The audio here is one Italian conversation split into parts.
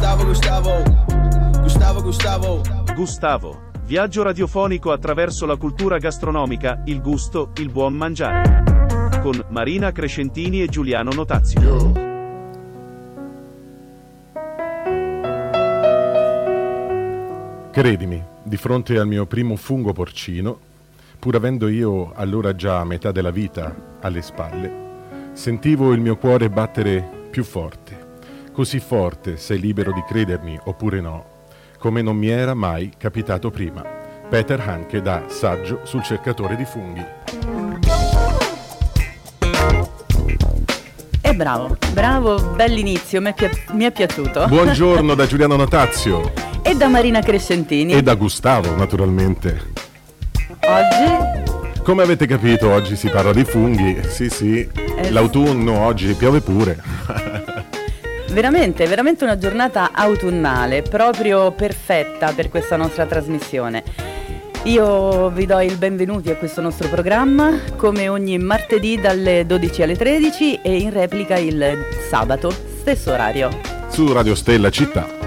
Gustavo, Gustavo, Gustavo, Gustavo. Gustavo. Viaggio radiofonico attraverso la cultura gastronomica, il gusto, il buon mangiare. Con Marina Crescentini e Giuliano Notazio. Credimi, di fronte al mio primo fungo porcino, pur avendo io allora già metà della vita alle spalle, sentivo il mio cuore battere più forte, così forte, sei libero di credermi oppure no, come non mi era mai capitato prima. Peter Hanke da Saggio sul cercatore di funghi. E bravo, bravo, bell'inizio, mi è, pi- mi è piaciuto. Buongiorno da Giuliano Notazio e da Marina Crescentini. e da Gustavo, naturalmente. Oggi Come avete capito, oggi si parla di funghi. Sì, sì, Eh, l'autunno oggi piove pure. veramente, veramente una giornata autunnale, proprio perfetta per questa nostra trasmissione. Io vi do il benvenuti a questo nostro programma, come ogni martedì dalle 12 alle 13 e in replica il sabato, stesso orario. su Radio Stella Città.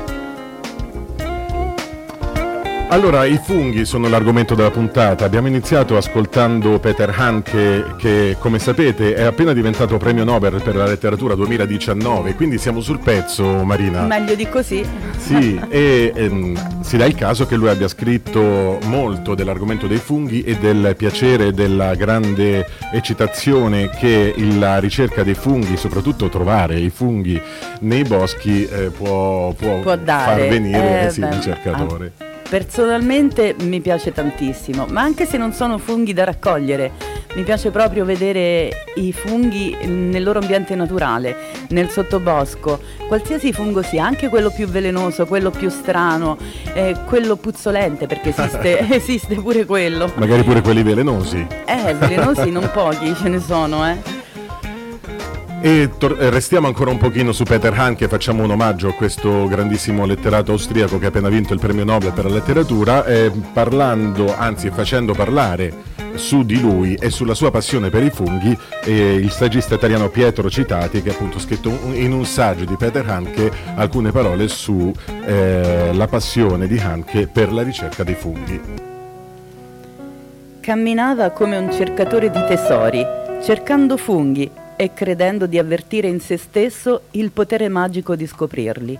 Allora, i funghi sono l'argomento della puntata. Abbiamo iniziato ascoltando Peter Hanke, che come sapete è appena diventato premio Nobel per la letteratura 2019, quindi siamo sul pezzo, Marina. Meglio di così. Sì, e ehm, si dà il caso che lui abbia scritto molto dell'argomento dei funghi e del piacere e della grande eccitazione che la ricerca dei funghi, soprattutto trovare i funghi nei boschi, eh, può, può Può far venire Eh, sì, beh, il ricercatore. ah, Personalmente mi piace tantissimo, ma anche se non sono funghi da raccogliere, mi piace proprio vedere i funghi nel loro ambiente naturale, nel sottobosco, qualsiasi fungo sia, anche quello più velenoso, quello più strano, eh, quello puzzolente, perché esiste, esiste pure quello. Magari pure quelli velenosi. Eh, velenosi non pochi ce ne sono, eh. E tor- eh, restiamo ancora un pochino su Peter Hanke, facciamo un omaggio a questo grandissimo letterato austriaco che ha appena vinto il premio Nobel per la letteratura, eh, parlando, anzi facendo parlare su di lui e sulla sua passione per i funghi, eh, il saggista italiano Pietro Citati che ha appunto scritto un- in un saggio di Peter Hanke alcune parole su eh, passione di Hanke per la ricerca dei funghi. Camminava come un cercatore di tesori, cercando funghi e credendo di avvertire in se stesso il potere magico di scoprirli.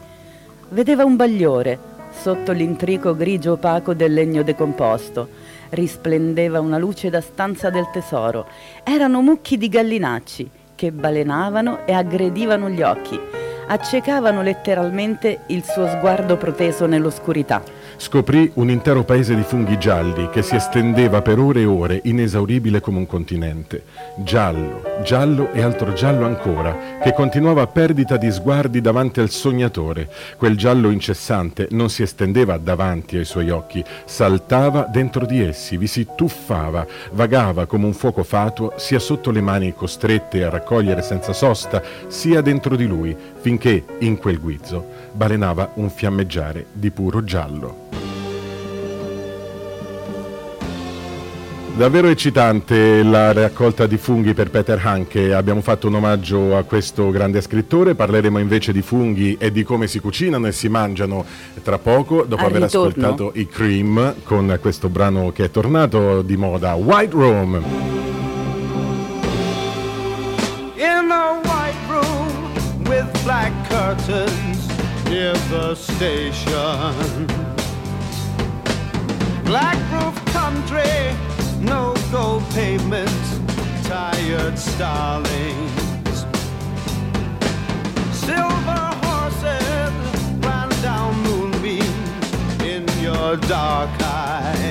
Vedeva un bagliore sotto l'intrico grigio opaco del legno decomposto. Risplendeva una luce da stanza del tesoro. Erano mucchi di gallinacci che balenavano e aggredivano gli occhi. Accecavano letteralmente il suo sguardo proteso nell'oscurità. Scoprì un intero paese di funghi gialli che si estendeva per ore e ore, inesauribile come un continente. Giallo, giallo e altro giallo ancora, che continuava a perdita di sguardi davanti al sognatore. Quel giallo incessante non si estendeva davanti ai suoi occhi, saltava dentro di essi, vi si tuffava, vagava come un fuoco fatuo, sia sotto le mani costrette a raccogliere senza sosta, sia dentro di lui, finché in quel guizzo balenava un fiammeggiare di puro giallo. Davvero eccitante la raccolta di funghi per Peter Hanke. Abbiamo fatto un omaggio a questo grande scrittore. Parleremo invece di funghi e di come si cucinano e si mangiano tra poco, dopo Al aver ritorno. ascoltato i Cream con questo brano che è tornato di moda, White Room. In a white room with black curtains near the station. Black roof country, no gold pavement, tired starlings. Silver horses ran down moonbeams in your dark eyes.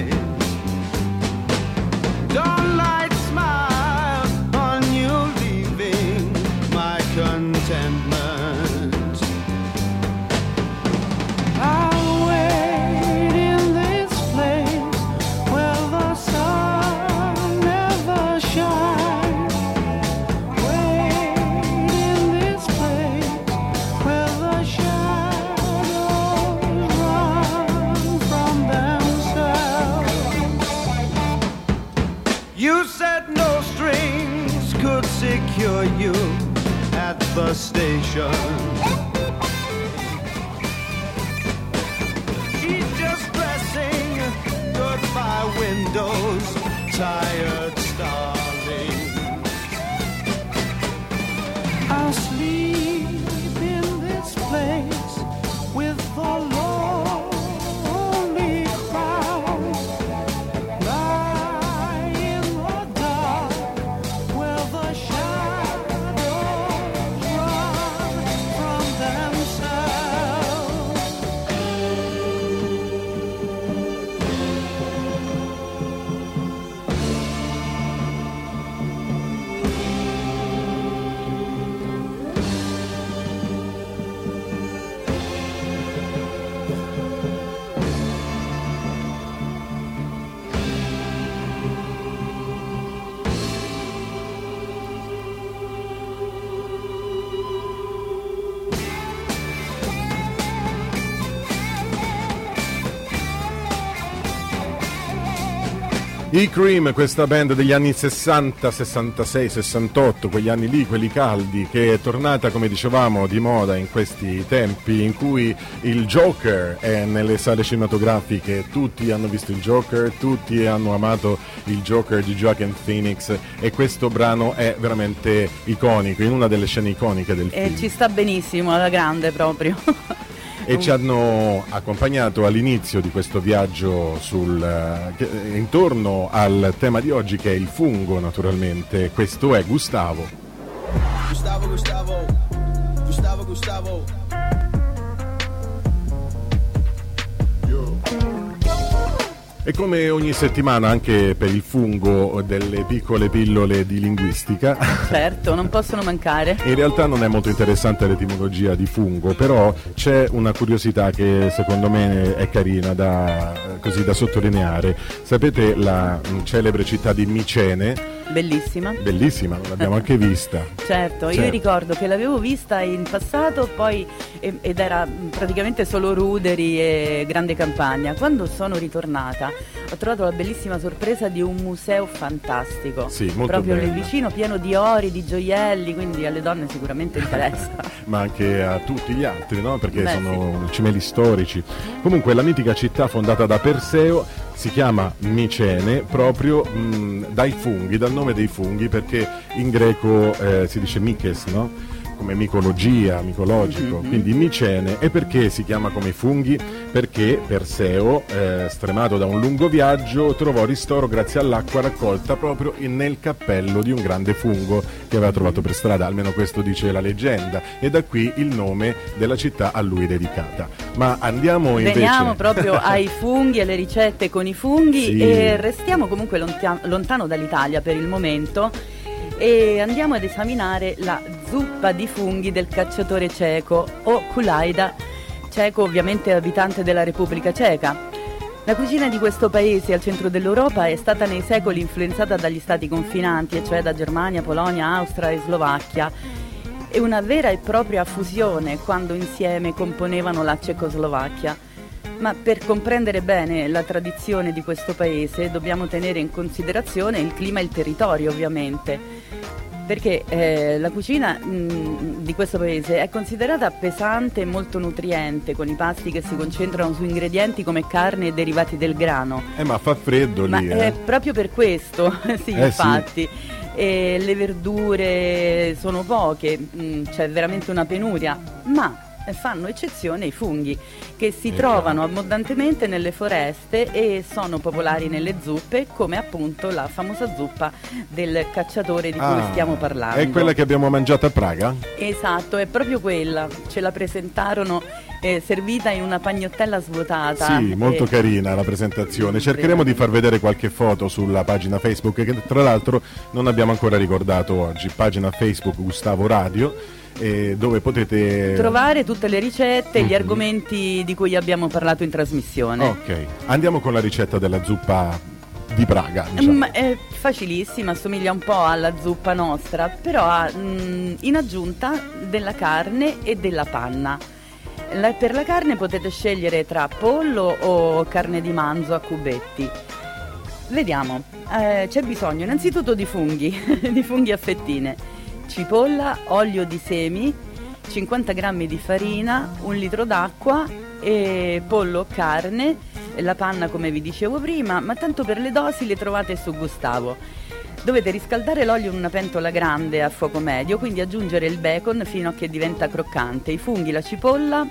I Cream, questa band degli anni 60, 66, 68, quegli anni lì, quelli caldi, che è tornata, come dicevamo, di moda in questi tempi in cui il Joker è nelle sale cinematografiche, tutti hanno visto il Joker, tutti hanno amato il Joker di Joaquin Phoenix e questo brano è veramente iconico, in una delle scene iconiche del E film. ci sta benissimo, alla grande proprio. e ci hanno accompagnato all'inizio di questo viaggio sul, eh, intorno al tema di oggi che è il fungo naturalmente. Questo è Gustavo. Gustavo, Gustavo, Gustavo, Gustavo. E come ogni settimana anche per il fungo delle piccole pillole di linguistica, certo, non possono mancare. in realtà non è molto interessante l'etimologia di fungo, però c'è una curiosità che secondo me è carina da, così da sottolineare. Sapete la mm, celebre città di Micene? Bellissima. Bellissima, l'abbiamo anche vista. Certo, io Certo. ricordo che l'avevo vista in passato poi ed era praticamente solo ruderi e grande campagna. Quando sono ritornata ho trovato la bellissima sorpresa di un museo fantastico. Sì, molto Proprio lì vicino, pieno di ori, di gioielli, quindi alle donne sicuramente interessa. ma anche a tutti gli altri, no? perché Beh, sono cimeli storici. Comunque la mitica città fondata da Perseo si chiama Micene proprio mh, dai funghi, dal nome dei funghi, perché in greco eh, si dice Mikes, no? Come micologia, micologico, quindi Micene. E perché si chiama come i funghi? Perché Perseo, eh, stremato da un lungo viaggio, trovò ristoro grazie all'acqua raccolta proprio nel cappello di un grande fungo che aveva trovato per strada, almeno questo dice la leggenda, e da qui il nome della città a lui dedicata. Ma andiamo invece... Veniamo proprio ai funghi, alle ricette con i funghi Sì. e restiamo comunque lontia- lontano dall'Italia per il momento e andiamo ad esaminare la zuppa di funghi del cacciatore ceco o Kulaida, ceco ovviamente abitante della Repubblica Ceca. La cucina di questo paese al centro dell'Europa è stata nei secoli influenzata dagli stati confinanti, e cioè da Germania, Polonia, Austria e Slovacchia. È una vera e propria fusione quando insieme componevano la Cecoslovacchia. Ma per comprendere bene la tradizione di questo paese dobbiamo tenere in considerazione il clima e il territorio, ovviamente. Perché eh, la cucina mh, di questo paese è considerata pesante e molto nutriente, con i pasti che si concentrano su ingredienti come carne e derivati del grano. Eh ma fa freddo Ma lì, è eh. proprio per questo, sì, Eh, infatti. E le verdure sono poche, mh, c'è veramente una penuria, ma fanno eccezione i funghi che si Eh, trovano abbondantemente nelle foreste e sono popolari nelle zuppe, come appunto la famosa zuppa del cacciatore di cui Ah, stiamo parlando. È quella che abbiamo mangiato a Praga? Esatto, è proprio quella. Ce la presentarono eh, servita in una pagnottella svuotata. Sì, molto e- carina la presentazione. Cercheremo di far vedere qualche foto sulla pagina Facebook che tra l'altro non abbiamo ancora ricordato oggi. Pagina Facebook Gustavo Radio eh, dove potete trovare tutte le ricette, Mhm. gli argomenti di cui abbiamo parlato in trasmissione. Ok, andiamo con la ricetta della zuppa di Praga. diciamo. Mm, è facilissima, assomiglia un po' alla zuppa nostra, però ha mm, in aggiunta della carne e della panna. La- per la carne potete scegliere tra pollo o carne di manzo a cubetti. Vediamo, eh, c'è bisogno innanzitutto di funghi, di funghi a fettine, cipolla, olio di semi, 50 g di farina, un litro d'acqua, e pollo o carne, la panna come vi dicevo prima, ma tanto per le dosi le trovate su Gustavo. Dovete riscaldare l'olio in una pentola grande a fuoco medio, quindi aggiungere il bacon fino a che diventa croccante, i funghi, la cipolla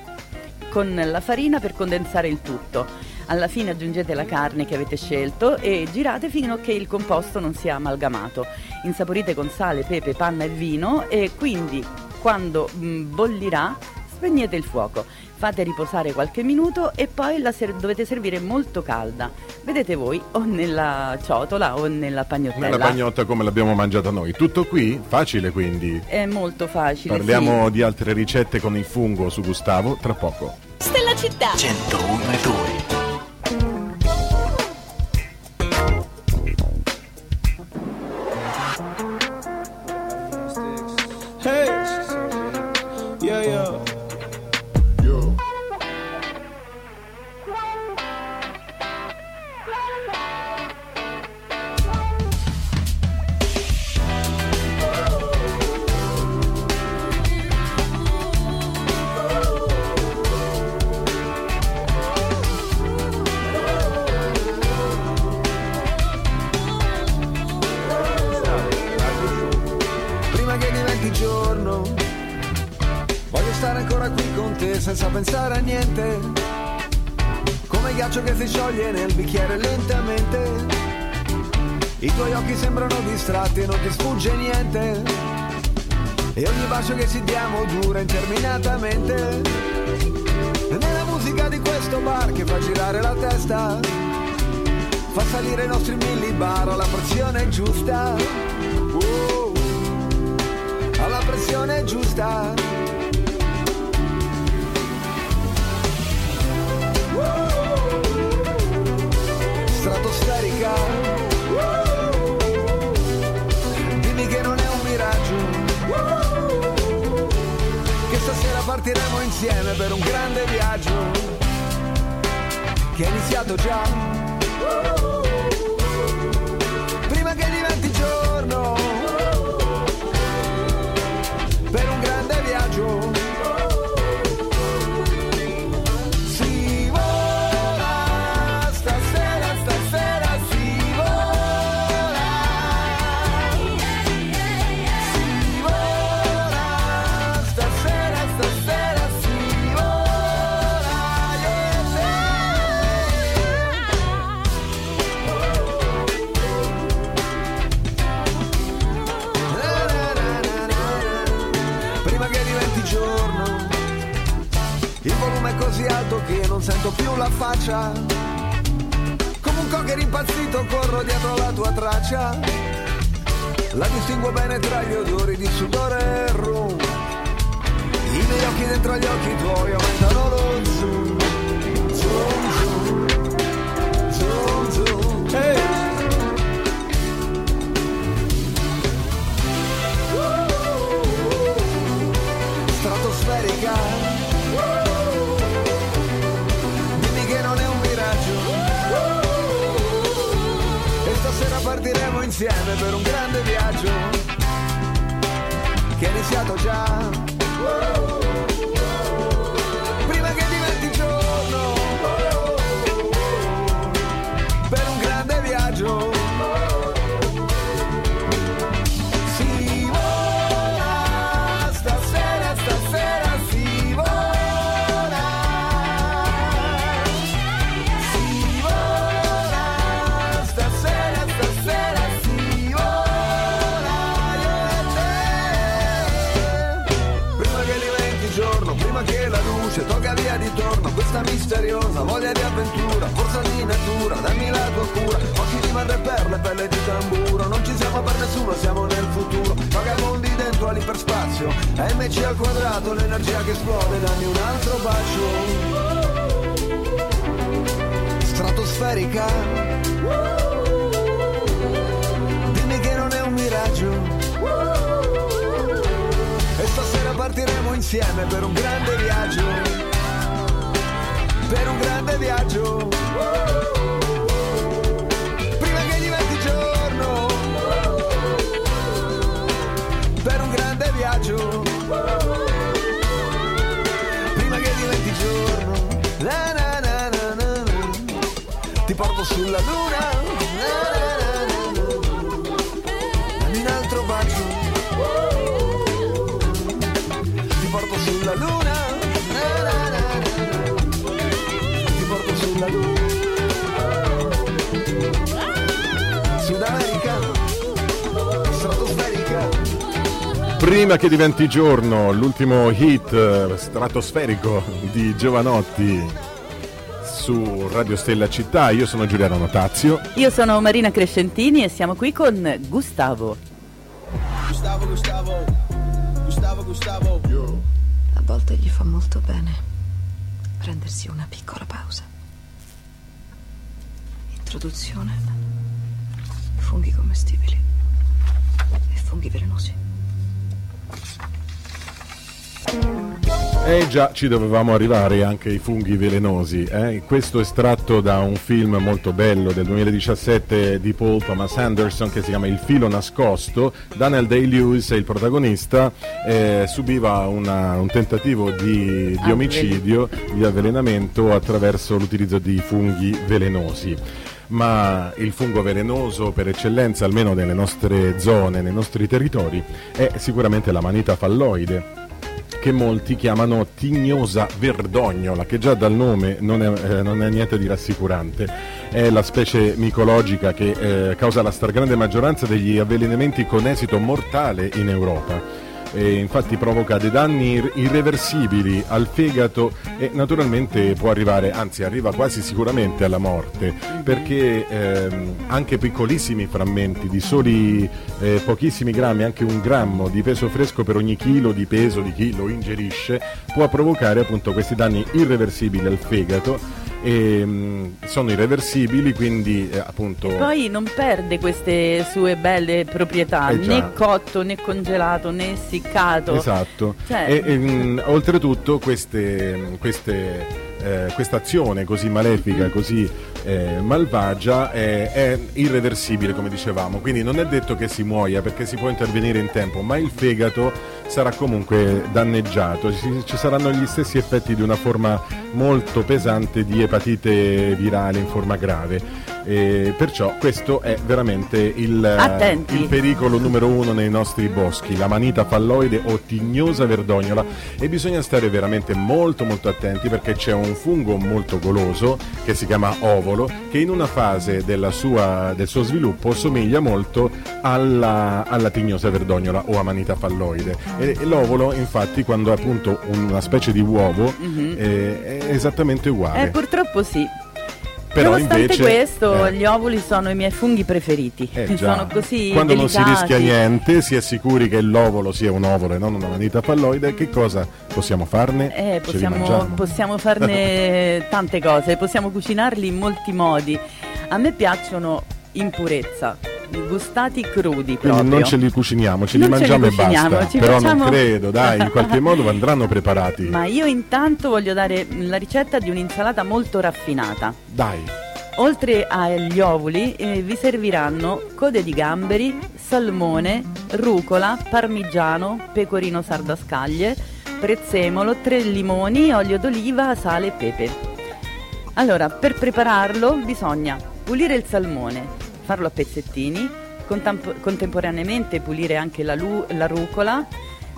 con la farina per condensare il tutto. Alla fine aggiungete la carne che avete scelto e girate fino a che il composto non sia amalgamato. Insaporite con sale, pepe, panna e vino e quindi quando mm, bollirà spegnete il fuoco. Fate riposare qualche minuto e poi la ser- dovete servire molto calda. Vedete voi o nella ciotola o nella pagnottella. Nella pagnotta come l'abbiamo mangiata noi. Tutto qui? Facile quindi. È molto facile. Parliamo sì. di altre ricette con il fungo su Gustavo tra poco. Stella città. 101 e 2. Insieme per un grande viaggio. Che è iniziato già. Alto che non sento più la faccia. Come un cocker impazzito corro dietro la tua traccia. La distingo bene tra gli odori di sudore e rum. I miei occhi dentro gli occhi tuoi aumentano lo zoom. Zoom, zoom. Zoom, zoom. Stratosferica. Partiremo insieme per un grande viaggio. Che è iniziato già. Misteriosa voglia di avventura, forza di natura, dammi la tua cura, occhi di madreperle, pelle di tamburo, non ci siamo per nessuno, siamo nel futuro, vagabondi dentro all'iperspazio, MC al quadrato, l'energia che esplode, dammi un altro bacio, stratosferica, dimmi che non è un miraggio. E stasera partiremo insieme per un grande viaggio. Per un grande viaggio. Prima che diventi giorno. Per un grande viaggio. Prima che diventi giorno. Na na na na na na. ti porto sulla luna. Dammi Prima che diventi giorno, l'ultimo hit eh, stratosferico di Giovanotti su Radio Stella Città, io sono Giuliano Notazio. Io sono Marina Crescentini e siamo qui con Gustavo. Gustavo, Gustavo, Gustavo, Gustavo. A volte gli fa molto bene prendersi una piccola pausa. Introduzione. Funghi commestibili e funghi velenosi. Eh già, ci dovevamo arrivare anche ai funghi velenosi. eh. Questo estratto da un film molto bello del 2017 di Paul Thomas Anderson che si chiama Il filo nascosto. Daniel Day-Lewis è il protagonista, eh, subiva una- un tentativo di, di omicidio, di avvelenamento attraverso l'utilizzo di funghi velenosi. Ma il fungo velenoso per eccellenza, almeno nelle nostre zone, nei nostri territori, è sicuramente la manita falloide che molti chiamano tignosa verdognola, che già dal nome non è, eh, non è niente di rassicurante. È la specie micologica che eh, causa la stragrande maggioranza degli avvelenamenti con esito mortale in Europa. E infatti provoca dei danni ir- irreversibili al fegato e naturalmente può arrivare, anzi arriva quasi sicuramente alla morte, perché ehm, anche piccolissimi frammenti di soli eh, pochissimi grammi, anche un grammo di peso fresco per ogni chilo di peso di chi lo ingerisce, può provocare appunto questi danni irreversibili al fegato. E, mm, sono irreversibili, quindi eh, appunto Poi non perde queste sue belle proprietà, Eh né cotto, né congelato, né essiccato. Esatto. Cioè- E, e, mh, oltretutto queste, queste, eh, questa azione così malefica, così eh, malvagia è, è irreversibile come dicevamo, quindi non è detto che si muoia perché si può intervenire in tempo, ma il fegato sarà comunque danneggiato, ci, ci saranno gli stessi effetti di una forma molto pesante di epatite virale in forma grave. E perciò questo è veramente il, il pericolo numero uno nei nostri boschi, la manita falloide o tignosa verdognola e bisogna stare veramente molto molto attenti perché c'è un fungo molto goloso che si chiama ovolo che in una fase della sua- del suo sviluppo somiglia molto alla, alla tignosa verdognola o a manita falloide. E, e l'ovolo infatti quando è appunto una specie di uovo eh, è esattamente uguale. Eh, purtroppo sì. Però Nonostante invece questo, eh, gli ovuli sono i miei funghi preferiti. eh sono così Quando non si delicati. rischia niente, si è sicuri che l'ovolo sia un ovolo e non una manita falloide, che cosa possiamo farne? Eh, possiamo, possiamo farne tante cose, possiamo cucinarli in molti modi. A me piacciono in purezza, gustati crudi proprio. Quindi non ce li cuciniamo, ce li Non ce li mangiamo e cuciniamo, basta. Però facciamo- non credo, dai, in qualche modo andranno preparati. Ma io intanto voglio dare la ricetta di un'insalata molto raffinata. Dai, Oltre agli ovuli eh, vi serviranno code di gamberi, salmone, rucola, parmigiano, pecorino sardascaglie, prezzemolo, tre limoni, olio d'oliva, sale e pepe. Allora, per prepararlo bisogna pulire il salmone, farlo a pezzettini, contamp- contemporaneamente pulire anche la, lu- la rucola,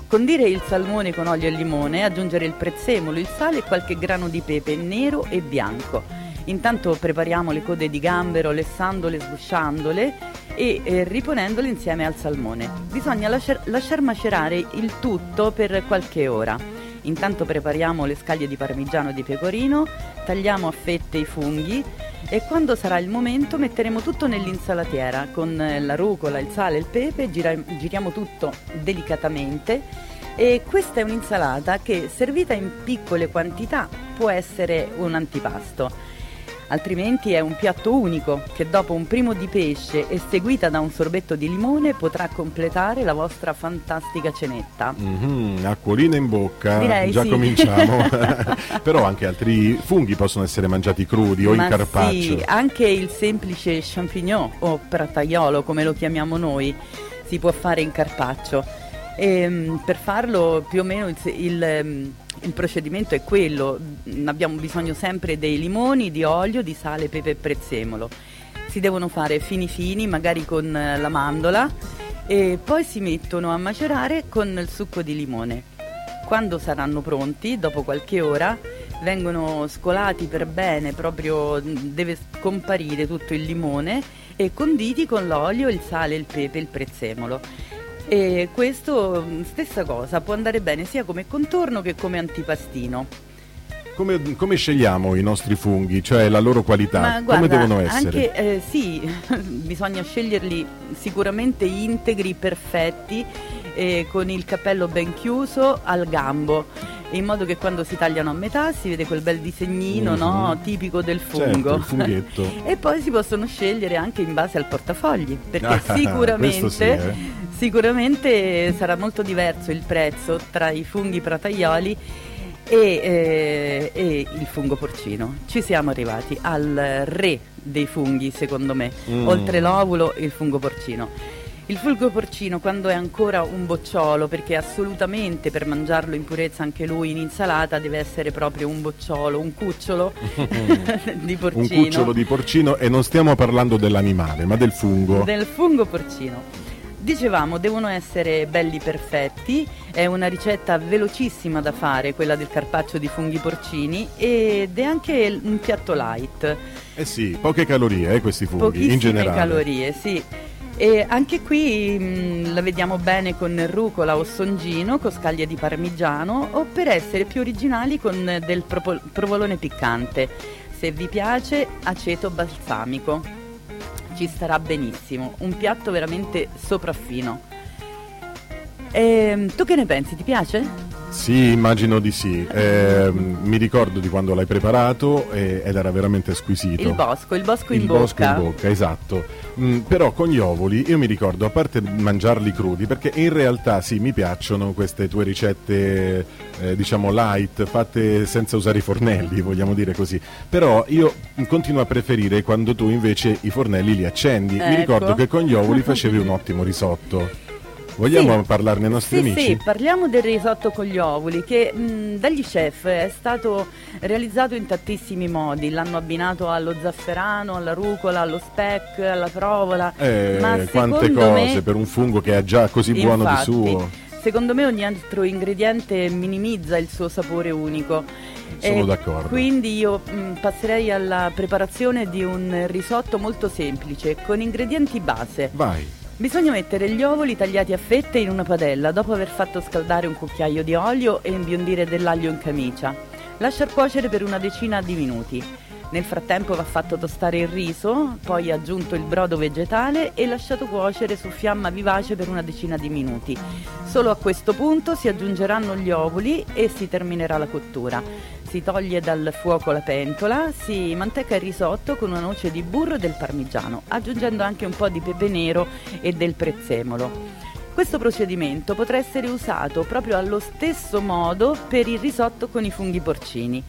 condire il salmone con olio e limone, aggiungere il prezzemolo, il sale e qualche grano di pepe nero e bianco. Intanto prepariamo le code di gambero lessandole, sgusciandole e eh, riponendole insieme al salmone. Bisogna lasciar, lasciar macerare il tutto per qualche ora. Intanto prepariamo le scaglie di parmigiano e di pecorino, tagliamo a fette i funghi e quando sarà il momento metteremo tutto nell'insalatiera con la rucola, il sale il pepe, gira- giriamo tutto delicatamente e questa è un'insalata che servita in piccole quantità può essere un antipasto. Altrimenti è un piatto unico che dopo un primo di pesce e seguita da un sorbetto di limone potrà completare la vostra fantastica cenetta. Mhm, acquolina in bocca, Direi già sì. cominciamo. Però anche altri funghi possono essere mangiati crudi o Ma in carpaccio. Sì, anche il semplice champignon o prattaiolo come lo chiamiamo noi si può fare in carpaccio. E, mm, per farlo più o meno il, il, mm, il procedimento è quello, Mm, abbiamo bisogno sempre dei limoni, di olio, di sale, pepe e prezzemolo. Si devono fare fini fini, magari con eh, la mandola e poi si mettono a macerare con il succo di limone. Quando saranno pronti, dopo qualche ora, vengono scolati per bene, proprio mm, deve scomparire tutto il limone e conditi con l'olio, il sale, il pepe, il prezzemolo. E questo mm, stessa cosa, può andare bene sia come contorno che come antipastino. Come, come scegliamo i nostri funghi, cioè la loro qualità? Ma come guarda, devono essere? Anche, eh, sì, bisogna sceglierli sicuramente integri, perfetti, eh, con il cappello ben chiuso al gambo, in modo che quando si tagliano a metà si vede quel bel disegnino Mhm. no, tipico del Certo, fungo. il funghetto. e poi si possono scegliere anche in base al portafogli, perché Ah, sicuramente, sì, eh. Sicuramente sarà molto diverso il prezzo tra i funghi prataioli e, eh, e il fungo porcino. Ci siamo arrivati al re dei funghi, secondo me, Mm. oltre l'ovulo il fungo porcino. Il fungo porcino quando è ancora un bocciolo, perché assolutamente per mangiarlo in purezza anche lui in insalata deve essere proprio un bocciolo, un cucciolo di porcino. Un cucciolo di porcino e non stiamo parlando dell'animale, ma del fungo. Del fungo porcino. Dicevamo, devono essere belli perfetti, è una ricetta velocissima da fare, quella del carpaccio di funghi porcini, ed è anche un piatto light. Eh sì, poche calorie, eh, questi funghi, Pochissime in generale. calorie, sì. E anche qui mh, la vediamo bene con rucola o songino, con scaglie di parmigiano, o per essere più originali con del propo- provolone piccante. Se vi piace, aceto balsamico. Ci starà benissimo. Un piatto veramente sopraffino. Ehm, tu che ne pensi? Ti piace? Sì, immagino di sì. Ehm, mi ricordo di quando l'hai preparato e- ed era veramente squisito. Il bosco, il bosco in Il bocca. bosco in bocca, esatto. Mm, però con gli ovuli io mi ricordo, a parte mangiarli crudi, perché in realtà sì, mi piacciono queste tue ricette, eh, diciamo light, fatte senza usare i fornelli, vogliamo dire così. Però io continuo a preferire quando tu invece i fornelli li accendi. Mi Ecco. ricordo che con gli ovuli facevi un ottimo risotto. Vogliamo Sì. parlarne ai nostri sì, amici? Sì, parliamo del risotto con gli ovuli che mh, dagli chef è stato realizzato in tantissimi modi. L'hanno abbinato allo zafferano, alla rucola, allo speck, alla provola. Eh, Ma quante cose me- per un fungo che è già così buono Infatti, di suo. Secondo me ogni altro ingrediente minimizza il suo sapore unico. Sono E d'accordo. Quindi io mh, passerei alla preparazione di un risotto molto semplice con ingredienti base. Vai. Bisogna mettere gli ovuli tagliati a fette in una padella dopo aver fatto scaldare un cucchiaio di olio e imbiondire dell'aglio in camicia. Lasciar cuocere per una decina di minuti. Nel frattempo va fatto tostare il riso, poi aggiunto il brodo vegetale e lasciato cuocere su fiamma vivace per una decina di minuti. Solo a questo punto si aggiungeranno gli ovuli e si terminerà la cottura. Si toglie dal fuoco la pentola, si manteca il risotto con una noce di burro e del parmigiano, aggiungendo anche un po' di pepe nero e del prezzemolo. Questo procedimento potrà essere usato proprio allo stesso modo per il risotto con i funghi porcini.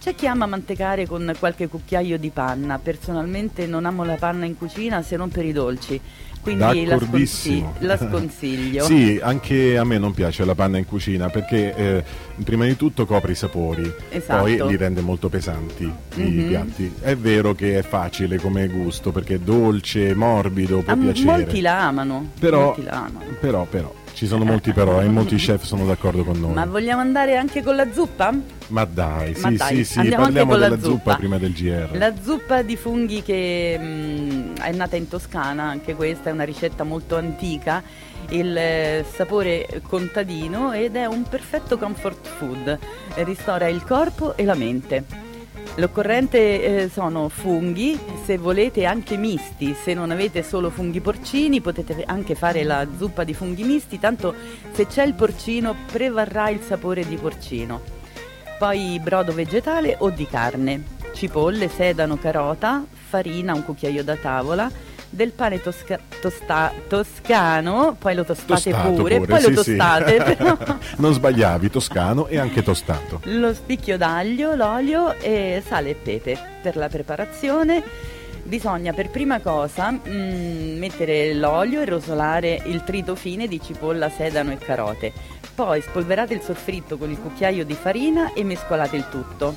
C'è chi ama mantecare con qualche cucchiaio di panna, personalmente non amo la panna in cucina se non per i dolci, quindi la, sconsi- D'accordissimo. la sconsiglio. Sì, anche a me non piace la panna in cucina perché eh, prima di tutto copre i sapori, Esatto. poi li rende molto pesanti i Mhm. piatti. È vero che è facile come gusto perché è dolce, morbido, può Ah, m- piacere. molti la amano. Però, molti la amano. però, però, ci sono molti però e molti chef sono d'accordo con noi. Ma vogliamo andare anche con la zuppa? Ma dai, sì, Ma dai, sì, sì, andiamo parliamo della zuppa. zuppa. prima del GR. La zuppa di funghi che mm, è nata in Toscana, anche questa è una ricetta molto antica, il eh, sapore contadino ed è un perfetto comfort food, Eh, ristora il corpo e la mente. L'occorrente eh, sono funghi, se volete anche misti, se non avete solo funghi porcini potete anche fare la zuppa di funghi misti, tanto se c'è il porcino prevarrà il sapore di porcino. Poi brodo vegetale o di carne, cipolle, sedano, carota, farina, un cucchiaio da tavola, del pane tosca- tosta- toscano, poi lo tostate Tostato pure, pure, poi sì, lo sì. tostate, però non sbagliavi, toscano e anche tostato. lo spicchio d'aglio, l'olio e sale e pepe per la preparazione. Bisogna per prima cosa mm, mettere l'olio e rosolare il trito fine di cipolla, sedano e carote. Poi spolverate il soffritto con il cucchiaio di farina e mescolate il tutto.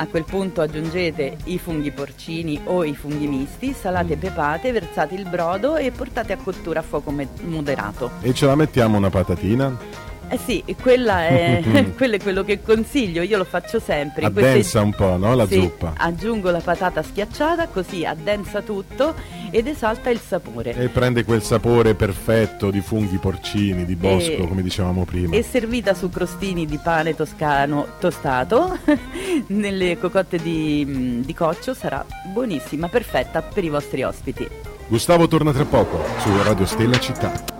A quel punto aggiungete i funghi porcini o i funghi misti, salate pepate, versate il brodo e portate a cottura a fuoco moderato. E ce la mettiamo una patatina? Eh sì, quella è, quello è quello che consiglio, io lo faccio sempre. Addensa un po', no? La Sì, zuppa. Aggiungo la patata schiacciata, così addensa tutto ed esalta il sapore. E prende quel sapore perfetto di funghi porcini, di bosco, E- come dicevamo prima. E servita su crostini di pane toscano tostato nelle cocotte di, mm, di coccio sarà buonissima, perfetta per i vostri ospiti. Gustavo torna tra poco su Radio Stella Città.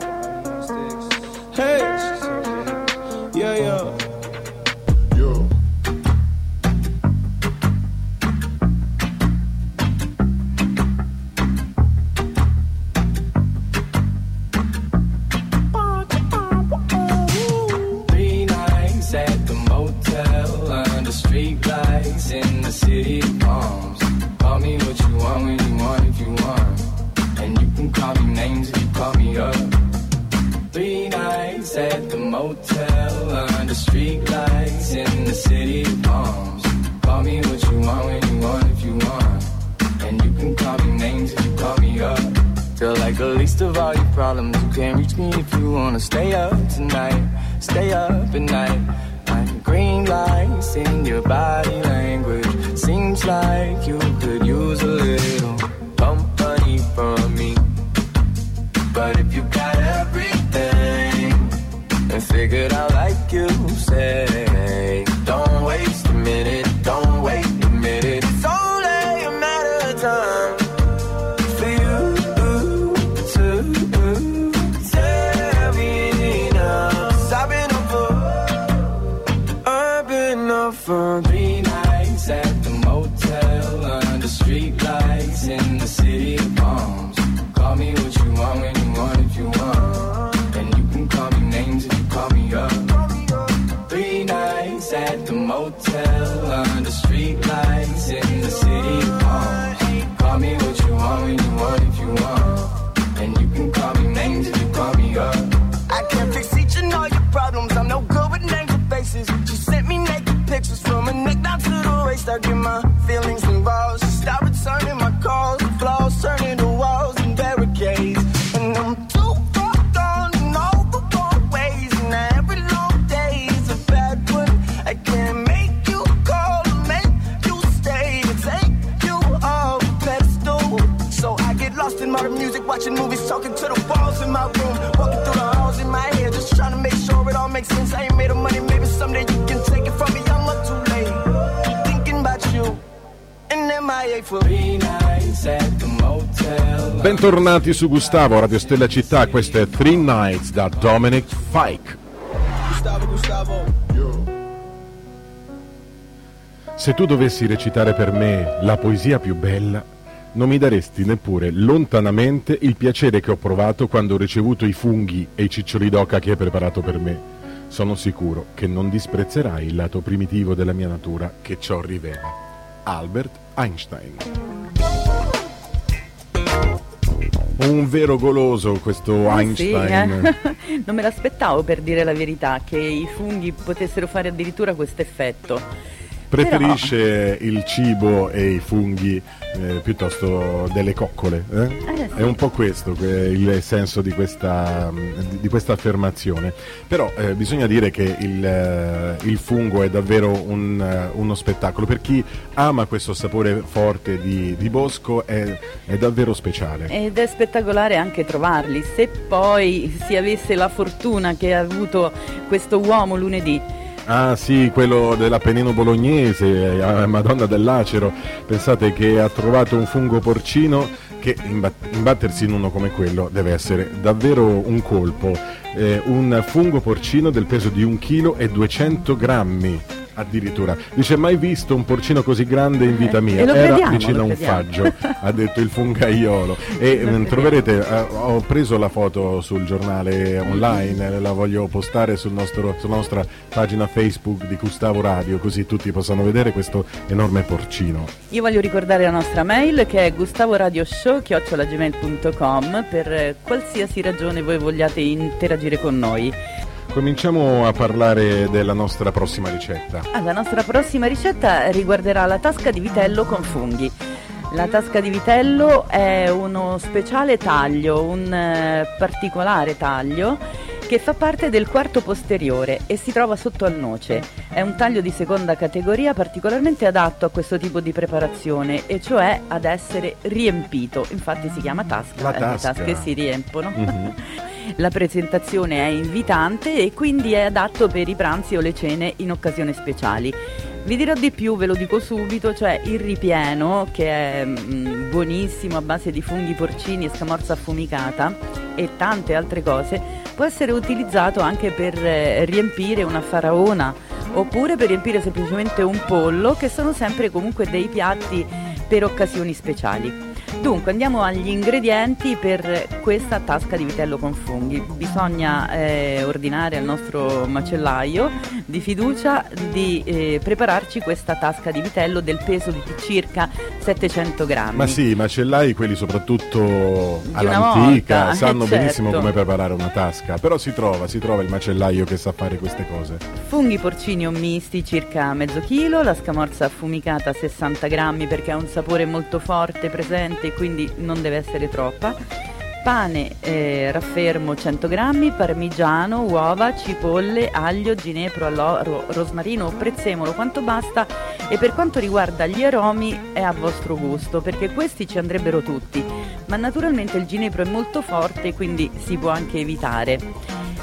Yeah, yeah. For three nights at the motel under street lights in the city Instagram Bentornati su Gustavo, Radio Stella Città, questo è Three Nights da Dominic Fike. Gustavo, Gustavo. Se tu dovessi recitare per me la poesia più bella, non mi daresti neppure lontanamente il piacere che ho provato quando ho ricevuto i funghi e i ciccioli d'oca che hai preparato per me. Sono sicuro che non disprezzerai il lato primitivo della mia natura che ciò rivela. Albert Einstein. Un vero goloso questo Eh sì, Einstein. eh. non me l'aspettavo per dire la verità che i funghi potessero fare addirittura questo effetto. Preferisce il cibo e i funghi eh, piuttosto delle coccole. eh? Eh, sì. È un po' questo que- il senso di questa, di- di questa affermazione. Però eh, bisogna dire che il, eh, il fungo è davvero un, eh, uno spettacolo. Per chi ama questo sapore forte di, di bosco è, è davvero speciale. Ed è spettacolare anche trovarli. Se poi si avesse la fortuna che ha avuto questo uomo lunedì, Ah sì, quello dell'Appennino bolognese, eh, Madonna dell'Acero, pensate che ha trovato un fungo porcino che imbat- imbattersi in uno come quello deve essere davvero un colpo. Eh, un fungo porcino del peso di 1 kg 200 grammi Addirittura. Dice mai visto un porcino così grande in vita mia. E lo Era crediamo, vicino a un faggio, ha detto il fungaiolo. E Lo mm, troverete, eh, ho preso la foto sul giornale online, eh, la voglio postare sul nostro- sulla nostra pagina Facebook di Gustavo Radio, così tutti possano vedere questo enorme porcino. Io voglio ricordare la nostra mail che è gustavoradioshow.gmail.com per eh, qualsiasi ragione voi vogliate interagire con noi. Cominciamo a parlare della nostra prossima ricetta. Ah, la nostra prossima ricetta riguarderà la tasca di vitello con funghi. La tasca di vitello è uno speciale taglio, un eh, particolare taglio che fa parte del quarto posteriore e si trova sotto al noce. È un taglio di seconda categoria particolarmente adatto a questo tipo di preparazione e cioè ad essere riempito. Infatti si chiama tasca, La eh, tasca. le tasche si riempono. Mhm. La presentazione è invitante e quindi è adatto per i pranzi o le cene in occasioni speciali. Vi dirò di più, ve lo dico subito, cioè il ripieno che è mm, buonissimo a base di funghi porcini e scamorza affumicata e tante altre cose, può essere utilizzato anche per eh, riempire una faraona oppure per riempire semplicemente un pollo che sono sempre comunque dei piatti per occasioni speciali. Dunque andiamo agli ingredienti per questa tasca di vitello con funghi. Bisogna eh, ordinare al nostro macellaio di fiducia di eh, prepararci questa tasca di vitello del peso di circa 700 grammi. Ma sì, i macellai, quelli soprattutto Di all'antica, volta, sanno eh, benissimo certo. come preparare una tasca, però si trova, si trova il macellaio che sa fare queste cose. Funghi porcini o misti circa mezzo chilo, la scamorza affumicata 60 grammi perché ha un sapore molto forte presente e quindi non deve essere troppa. Pane eh, raffermo 100 grammi, parmigiano, uova, cipolle, aglio, ginepro, alloro, rosmarino o prezzemolo quanto basta e per quanto riguarda gli aromi è a vostro gusto perché questi ci andrebbero tutti, ma naturalmente il ginepro è molto forte quindi si può anche evitare.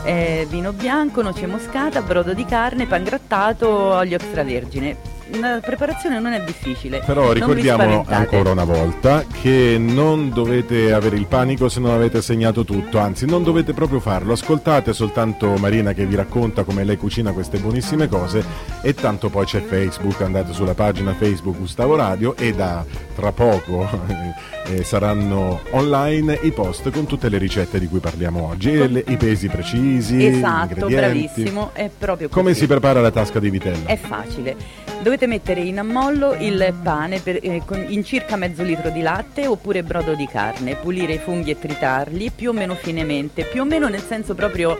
Eh, vino bianco, noce moscata, brodo di carne, pangrattato, olio extravergine. La preparazione non è difficile. Però ricordiamo ancora una volta che non dovete avere il panico se non avete segnato tutto, anzi non dovete proprio farlo, ascoltate soltanto Marina che vi racconta come lei cucina queste buonissime cose e tanto poi c'è Facebook, andate sulla pagina Facebook Gustavo Radio e da tra poco eh, saranno online i post con tutte le ricette di cui parliamo oggi e le- i pesi precisi, Esatto, bravissimo, è proprio così. Come si prepara la tasca di vitello? È facile. Dovete mettere in ammollo il pane per- eh, con- in circa mezzo litro di latte oppure brodo di carne, pulire i funghi e tritarli più o meno finemente, più o meno nel senso proprio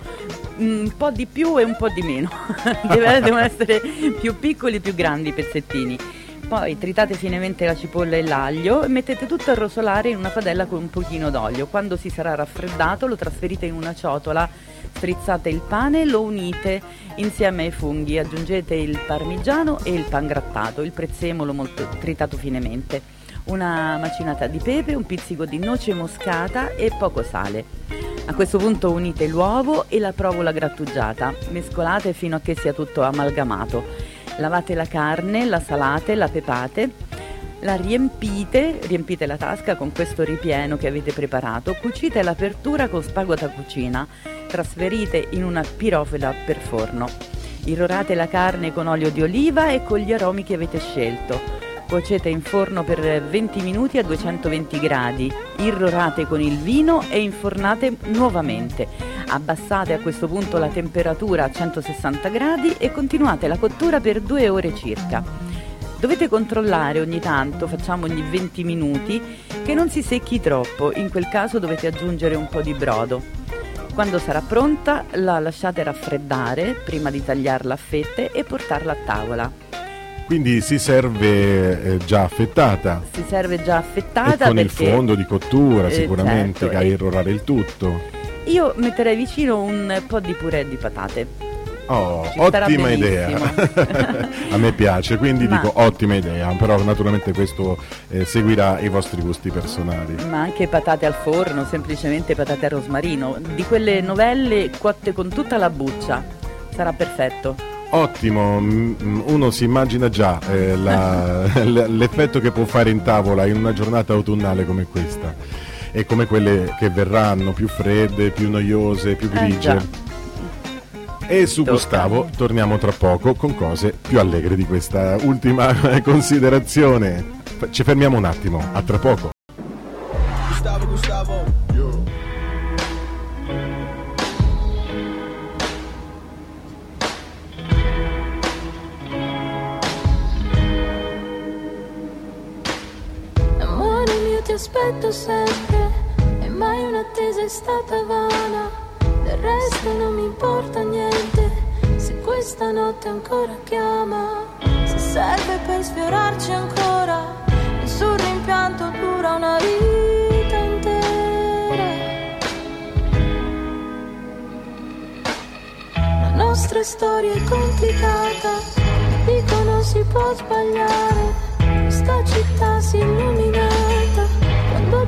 mm, un po' di più e un po' di meno. Devono essere più piccoli più grandi i pezzettini. Poi tritate finemente la cipolla e l'aglio e mettete tutto a rosolare in una padella con un pochino d'olio. Quando si sarà raffreddato lo trasferite in una ciotola, strizzate il pane e lo unite insieme ai funghi. Aggiungete il parmigiano e il pangrattato, il prezzemolo molto tritato finemente, una macinata di pepe, un pizzico di noce moscata e poco sale. A questo punto unite l'uovo e la provola grattugiata, mescolate fino a che sia tutto amalgamato. Lavate la carne, la salate, la pepate, la riempite, riempite la tasca con questo ripieno che avete preparato, cucite l'apertura con spago da cucina, trasferite in una pirofila per forno. Irrorate la carne con olio di oliva e con gli aromi che avete scelto. Cuocete in forno per 20 minuti a 220 gradi, irrorate con il vino e infornate nuovamente. Abbassate a questo punto la temperatura a 160 gradi e continuate la cottura per due ore circa. Dovete controllare ogni tanto, facciamo ogni 20 minuti, che non si secchi troppo, in quel caso dovete aggiungere un po' di brodo. Quando sarà pronta la lasciate raffreddare prima di tagliarla a fette e portarla a tavola. Quindi si serve eh, già affettata Si serve già e affettata con il perché fondo di cottura Eh, sicuramente certo, che a e- irrorare il tutto. Io metterei vicino un po' di purè di patate. Oh, ottima idea. A me piace, quindi Ma- dico ottima idea, però naturalmente questo eh, seguirà i vostri gusti personali. Ma anche patate al forno, semplicemente patate a rosmarino, di quelle novelle cotte con tutta la buccia. Sarà perfetto. Ottimo, mm, uno si immagina già eh, la- l'effetto che può fare in tavola in una giornata autunnale come questa e come quelle che verranno più fredde, più noiose, più Eh, grigie. già. E su Tocca. Gustavo torniamo tra poco con cose più allegre di questa ultima considerazione. Ci fermiamo un attimo, a tra poco. Gustavo, Gustavo. Amore aspetto sempre e mai un'attesa è stata vana. Del resto non mi importa niente se questa notte ancora chiama. Se serve per sfiorarci ancora nessun rimpianto dura una vita intera. La nostra storia è complicata dicono si può sbagliare. Questa città si è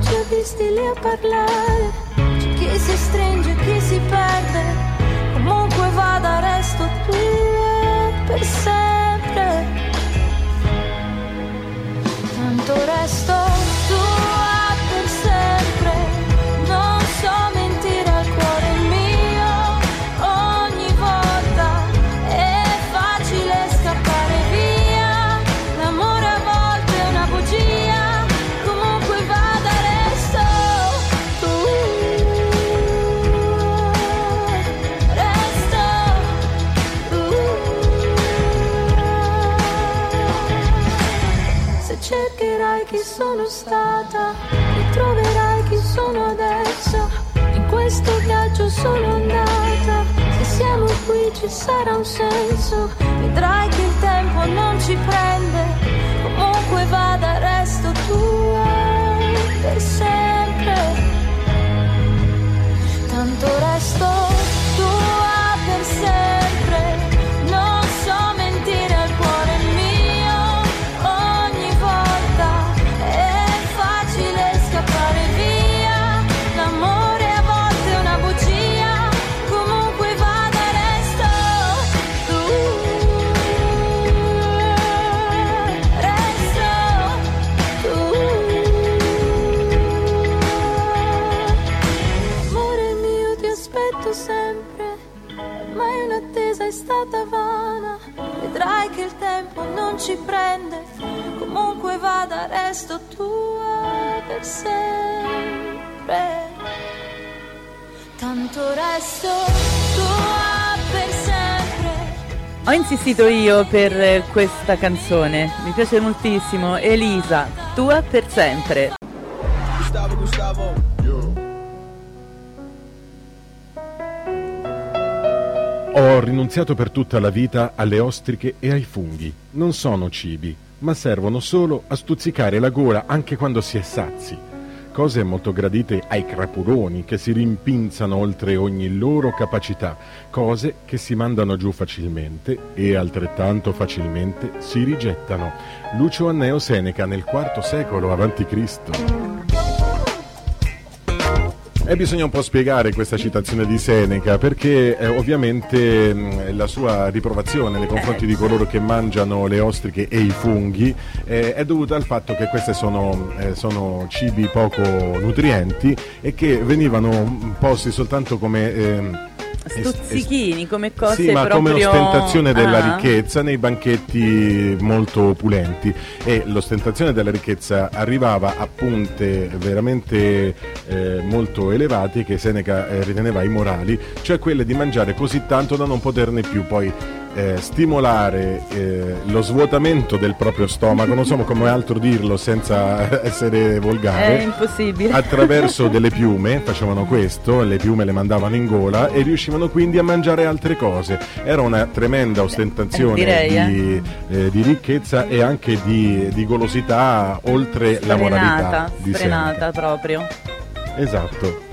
ci ha visti lì a parlare. C'è chi si stringe, chi si perde. Comunque vada, resto tua per sempre. Tanto resto chi sono stata, ritroverai chi sono adesso. In questo viaggio sono andata. Se siamo qui ci sarà un senso. Vedrai che il tempo non ci prende. Comunque vada, resto tua per sempre. Tanto resto ci prende, comunque vada, resto tua per sempre. Tanto resto tua per sempre. Ho insistito io per questa canzone, mi piace moltissimo. Elisa, tua per sempre. Ho rinunziato per tutta la vita alle ostriche e ai funghi. Non sono cibi, ma servono solo a stuzzicare la gola anche quando si è sazi. Cose molto gradite ai crapuloni che si rimpinzano oltre ogni loro capacità, cose che si mandano giù facilmente e altrettanto facilmente si rigettano. Lucio Anneo Seneca nel IV secolo a.C. E bisogna un po' spiegare questa citazione di Seneca perché eh, ovviamente mh, la sua riprovazione nei confronti di coloro che mangiano le ostriche e i funghi eh, è dovuta al fatto che queste sono, eh, sono cibi poco nutrienti e che venivano posti soltanto come... Stuzzichini come cose sì, ma proprio... come ostentazione della Ah. ricchezza nei banchetti molto opulenti e l'ostentazione della ricchezza arrivava a punte veramente eh, molto elevate che Seneca eh, riteneva immorali, cioè quelle di mangiare così tanto da non poterne più poi eh, stimolare eh, lo svuotamento del proprio stomaco, non so come altro dirlo senza essere È volgare impossibile. attraverso delle piume, facevano questo, le piume le mandavano in gola e riuscivano quindi a mangiare altre cose. Era una tremenda ostentazione direi, eh. di, eh, di ricchezza e anche di, di golosità oltre la moralità Sfrenata, sfrenata proprio. Esatto.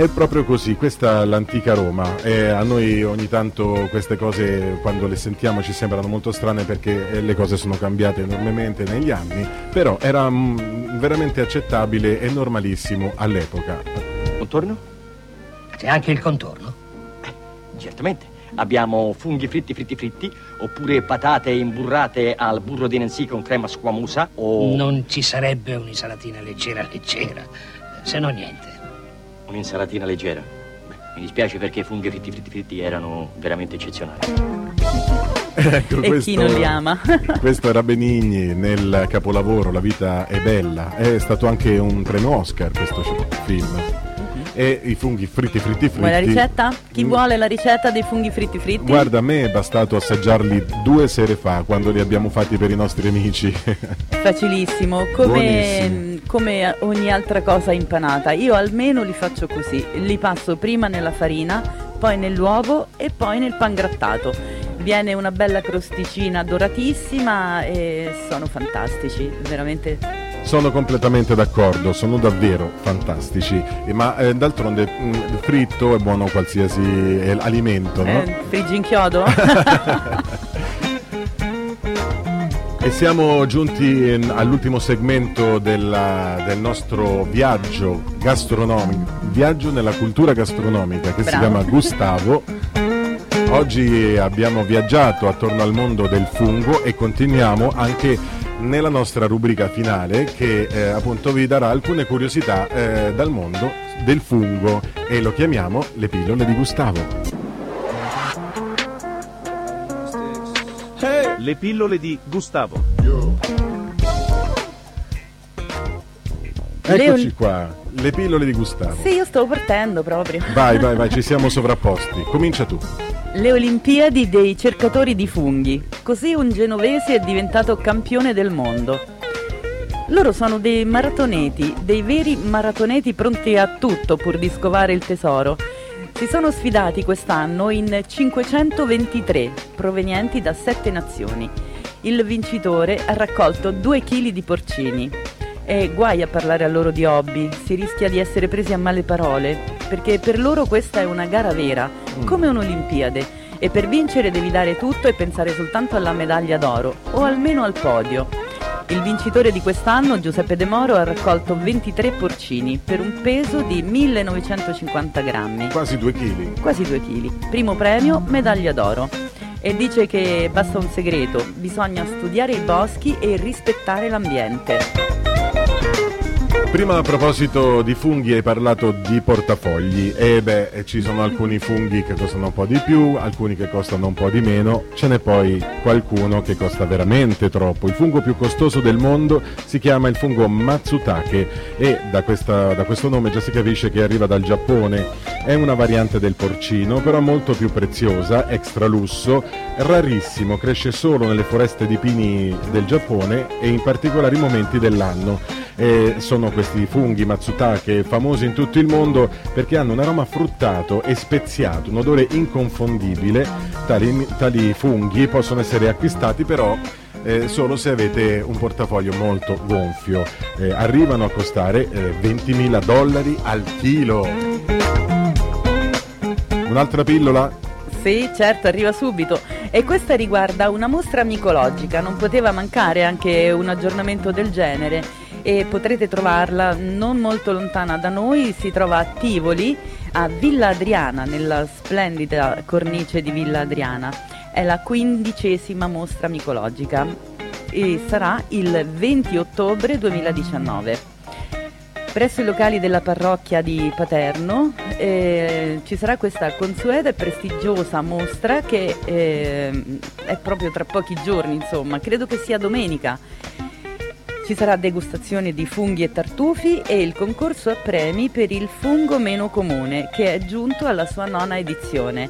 È proprio così, questa è l'antica Roma e a noi ogni tanto queste cose quando le sentiamo ci sembrano molto strane perché eh, le cose sono cambiate enormemente negli anni, però era mm, veramente accettabile e normalissimo all'epoca. Contorno? C'è anche il contorno? Certamente. Abbiamo funghi fritti fritti fritti, oppure patate imburrate al burro di Nancy con crema squamosa, o Non ci sarebbe un'insalatina leggera leggera, se no niente. Un'insalatina leggera. Beh, Mi dispiace perché i funghi fritti fritti fritti erano veramente eccezionali. Ecco, E chi non li ama? questo era Benigni nel capolavoro La vita è bella. È stato anche un premio Oscar questo film. E i funghi fritti fritti fritti. Vuoi la ricetta? Chi Mm. vuole la ricetta dei funghi fritti fritti? Guarda, a me è bastato assaggiarli due sere fa quando li abbiamo fatti per i nostri amici. Facilissimo, come, come ogni altra cosa impanata. Io almeno li faccio così, li passo prima nella farina, poi nell'uovo e poi nel pangrattato. Viene una bella crosticina doratissima e sono fantastici, veramente. Sono completamente d'accordo, sono davvero fantastici. Ma eh, d'altronde mm, il fritto è buono qualsiasi eh, alimento, no? Eh, friggi in chiodo? E siamo giunti all'ultimo segmento della- del nostro viaggio gastronomico, viaggio nella cultura gastronomica che si Bravo. chiama Gustavo. Oggi abbiamo viaggiato attorno al mondo del fungo e continuiamo anche nella nostra rubrica finale che eh, appunto vi darà alcune curiosità eh, dal mondo del fungo e lo chiamiamo le pillole di Gustavo. Le pillole di Gustavo. Eccoci qua, le pillole di Gustavo. sì, io stavo partendo proprio. Vai, vai, vai, ci siamo sovrapposti. Comincia tu. Le Olimpiadi dei cercatori di funghi. Così un genovese è diventato campione del mondo. Loro sono dei maratoneti, dei veri maratoneti pronti a tutto pur di scovare il tesoro. Si sono sfidati quest'anno in 523, provenienti da sette nazioni. Il vincitore ha raccolto 2 kg di porcini. E guai a parlare a loro di hobby, si rischia di essere presi a male parole, perché per loro questa è una gara vera, come un'Olimpiade, e per vincere devi dare tutto e pensare soltanto alla medaglia d'oro, o almeno al podio. Il vincitore di quest'anno, Giuseppe De Moro, ha raccolto 23 porcini per un peso di 1950 grammi. Quasi due chili. Quasi 2 kg. Primo premio, medaglia d'oro. E dice che basta un segreto, bisogna studiare i boschi e rispettare l'ambiente. Prima a proposito di funghi hai parlato di portafogli e beh eh, ci sono alcuni funghi che costano un po' di più, alcuni che costano un po' di meno, ce n'è poi qualcuno che costa veramente troppo. Il fungo più costoso del mondo si chiama il fungo Matsutake e da, questa- da questo nome già si capisce che arriva dal Giappone. È una variante del porcino, però molto più preziosa, extra lusso, rarissimo, cresce solo nelle foreste di pini del Giappone e in particolari momenti dell'anno. E sono questi funghi matsutake famosi in tutto il mondo perché hanno un aroma fruttato e speziato, un odore inconfondibile. Tali, tali funghi possono essere acquistati però eh, solo se avete un portafoglio molto gonfio. Eh, arrivano a costare eh, 20.000 dollari al chilo. Un'altra pillola? Sì, certo, arriva subito. E questa riguarda una mostra micologica, non poteva mancare anche un aggiornamento del genere e potrete trovarla non molto lontana da noi, si trova a Tivoli, a Villa Adriana, nella splendida cornice di Villa Adriana. È la quindicesima mostra micologica e sarà il 20 ottobre 2019. Presso i locali della parrocchia di Paterno eh, ci sarà questa consueta e prestigiosa mostra che eh, è proprio tra pochi giorni, insomma, credo che sia domenica. Ci sarà degustazione di funghi e tartufi e il concorso a premi per il fungo meno comune che è giunto alla sua nona edizione.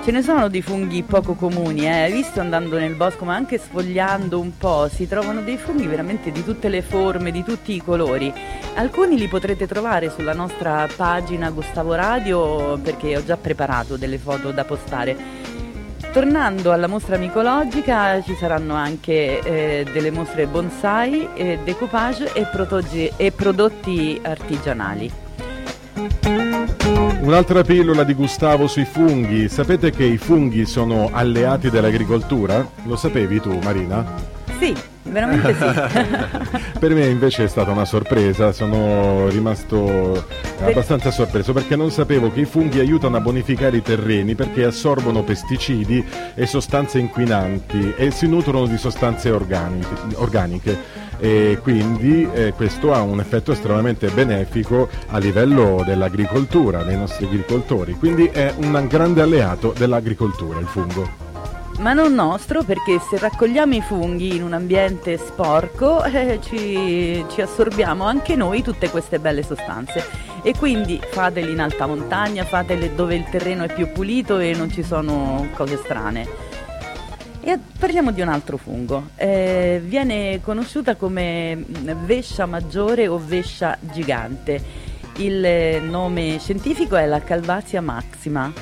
Ce ne sono di funghi poco comuni, eh. hai visto andando nel bosco, ma anche sfogliando un po', si trovano dei funghi veramente di tutte le forme, di tutti i colori. Alcuni li potrete trovare sulla nostra pagina Gustavo Radio perché ho già preparato delle foto da postare. Tornando alla mostra micologica ci saranno anche eh, delle mostre bonsai, eh, decoupage e, protogi- e prodotti artigianali. Un'altra pillola di Gustavo sui funghi. Sapete che i funghi sono alleati dell'agricoltura? Lo sapevi tu, Marina? Sì, veramente sì. Per me invece è stata una sorpresa, sono rimasto abbastanza sorpreso perché non sapevo che i funghi aiutano a bonificare i terreni perché assorbono pesticidi e sostanze inquinanti e si nutrono di sostanze organiche. e quindi eh, questo ha un effetto estremamente benefico a livello dell'agricoltura, dei nostri agricoltori, quindi è un grande alleato dell'agricoltura il fungo. Ma non nostro perché se raccogliamo i funghi in un ambiente sporco eh, ci, ci assorbiamo anche noi tutte queste belle sostanze e quindi fateli in alta montagna, fateli dove il terreno è più pulito e non ci sono cose strane. E parliamo di un altro fungo, eh, viene conosciuta come mm, vescia maggiore o vescia gigante. Il nome scientifico è la Calvasia maxima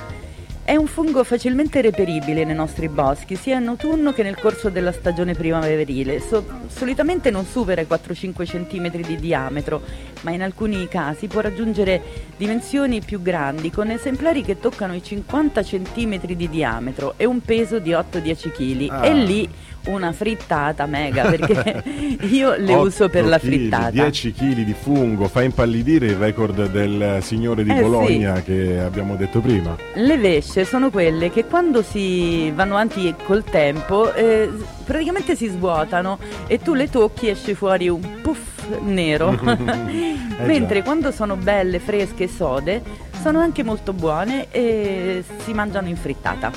è un fungo facilmente reperibile nei nostri boschi, sia in autunno che nel corso della stagione primaverile. So- solitamente non supera i 4-5 cm di diametro, ma in alcuni casi può raggiungere dimensioni più grandi, con esemplari che toccano i 50 cm di diametro e un peso di 8-10 kg. Ah. E lì una frittata mega perché io le uso per la frittata. 10 kg di fungo, fa impallidire il record del signore di Eh, Bologna sì. che abbiamo detto prima. Le vesce sono quelle che quando si vanno avanti col tempo eh, praticamente si svuotano e tu le tocchi e esce fuori un puff nero. Eh Mentre già. quando sono belle, fresche e sode sono anche molto buone e si mangiano in frittata.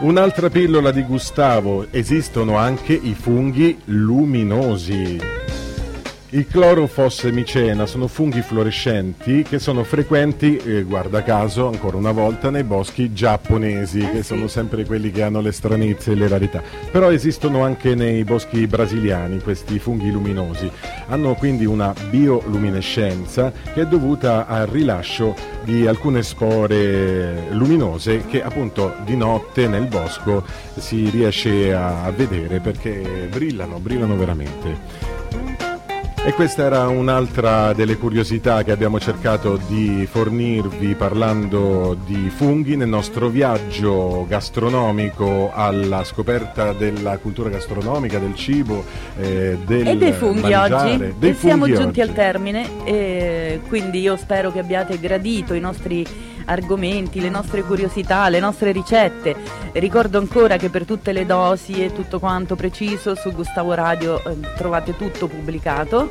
Un'altra pillola di Gustavo, esistono anche i funghi luminosi. Il clorofossmicena sono funghi fluorescenti che sono frequenti, eh, guarda caso, ancora una volta, nei boschi giapponesi, che sono sempre quelli che hanno le stranezze e le rarità. Però esistono anche nei boschi brasiliani questi funghi luminosi. Hanno quindi una bioluminescenza che è dovuta al rilascio di alcune spore luminose che appunto di notte nel bosco si riesce a vedere perché brillano, brillano veramente. E questa era un'altra delle curiosità che abbiamo cercato di fornirvi parlando di funghi nel nostro viaggio gastronomico alla scoperta della cultura gastronomica, del cibo, eh, del e dei funghi mangiare, oggi. dei e siamo funghi giunti oggi. al termine e quindi io spero che abbiate gradito i nostri argomenti, le nostre curiosità, le nostre ricette. Ricordo ancora che per tutte le dosi e tutto quanto preciso su Gustavo Radio eh, trovate tutto pubblicato.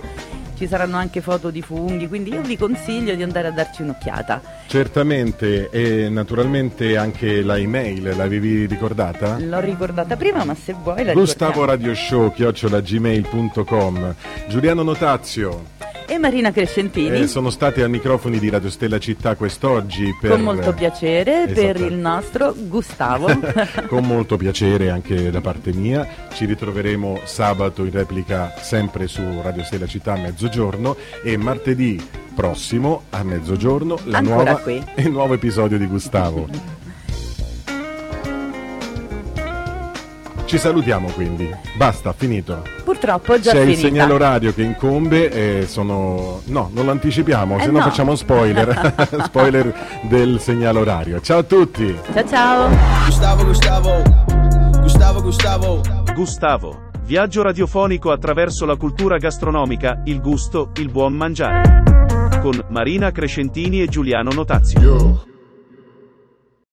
Ci saranno anche foto di funghi, quindi io vi consiglio di andare a darci un'occhiata. Certamente e naturalmente anche la email l'avevi ricordata? L'ho ricordata prima, ma se vuoi la Gustavo ricordiamo. Radio Show chiocciolagmail.com Giuliano Notazio E Marina Crescentini. eh, sono stati ai microfoni di Radio Stella Città quest'oggi per Con molto piacere per Esatto. il nostro Gustavo. con molto piacere anche da parte mia. Ci ritroveremo sabato in replica sempre su Radio Stella Città a mezzogiorno e martedì prossimo a mezzogiorno la Ancora nuova, qui. il nuovo episodio di Gustavo. Ci salutiamo quindi. Basta, finito. Purtroppo è già C'è il finita. segnale orario che incombe e sono... No, non lo anticipiamo, Eh se no no. facciamo spoiler. spoiler del segnale orario. Ciao a tutti! Ciao ciao! Gustavo, Gustavo, Gustavo, Gustavo. Gustavo. Viaggio radiofonico attraverso la cultura gastronomica, il gusto, il buon mangiare. Con Marina Crescentini e Giuliano Notazio.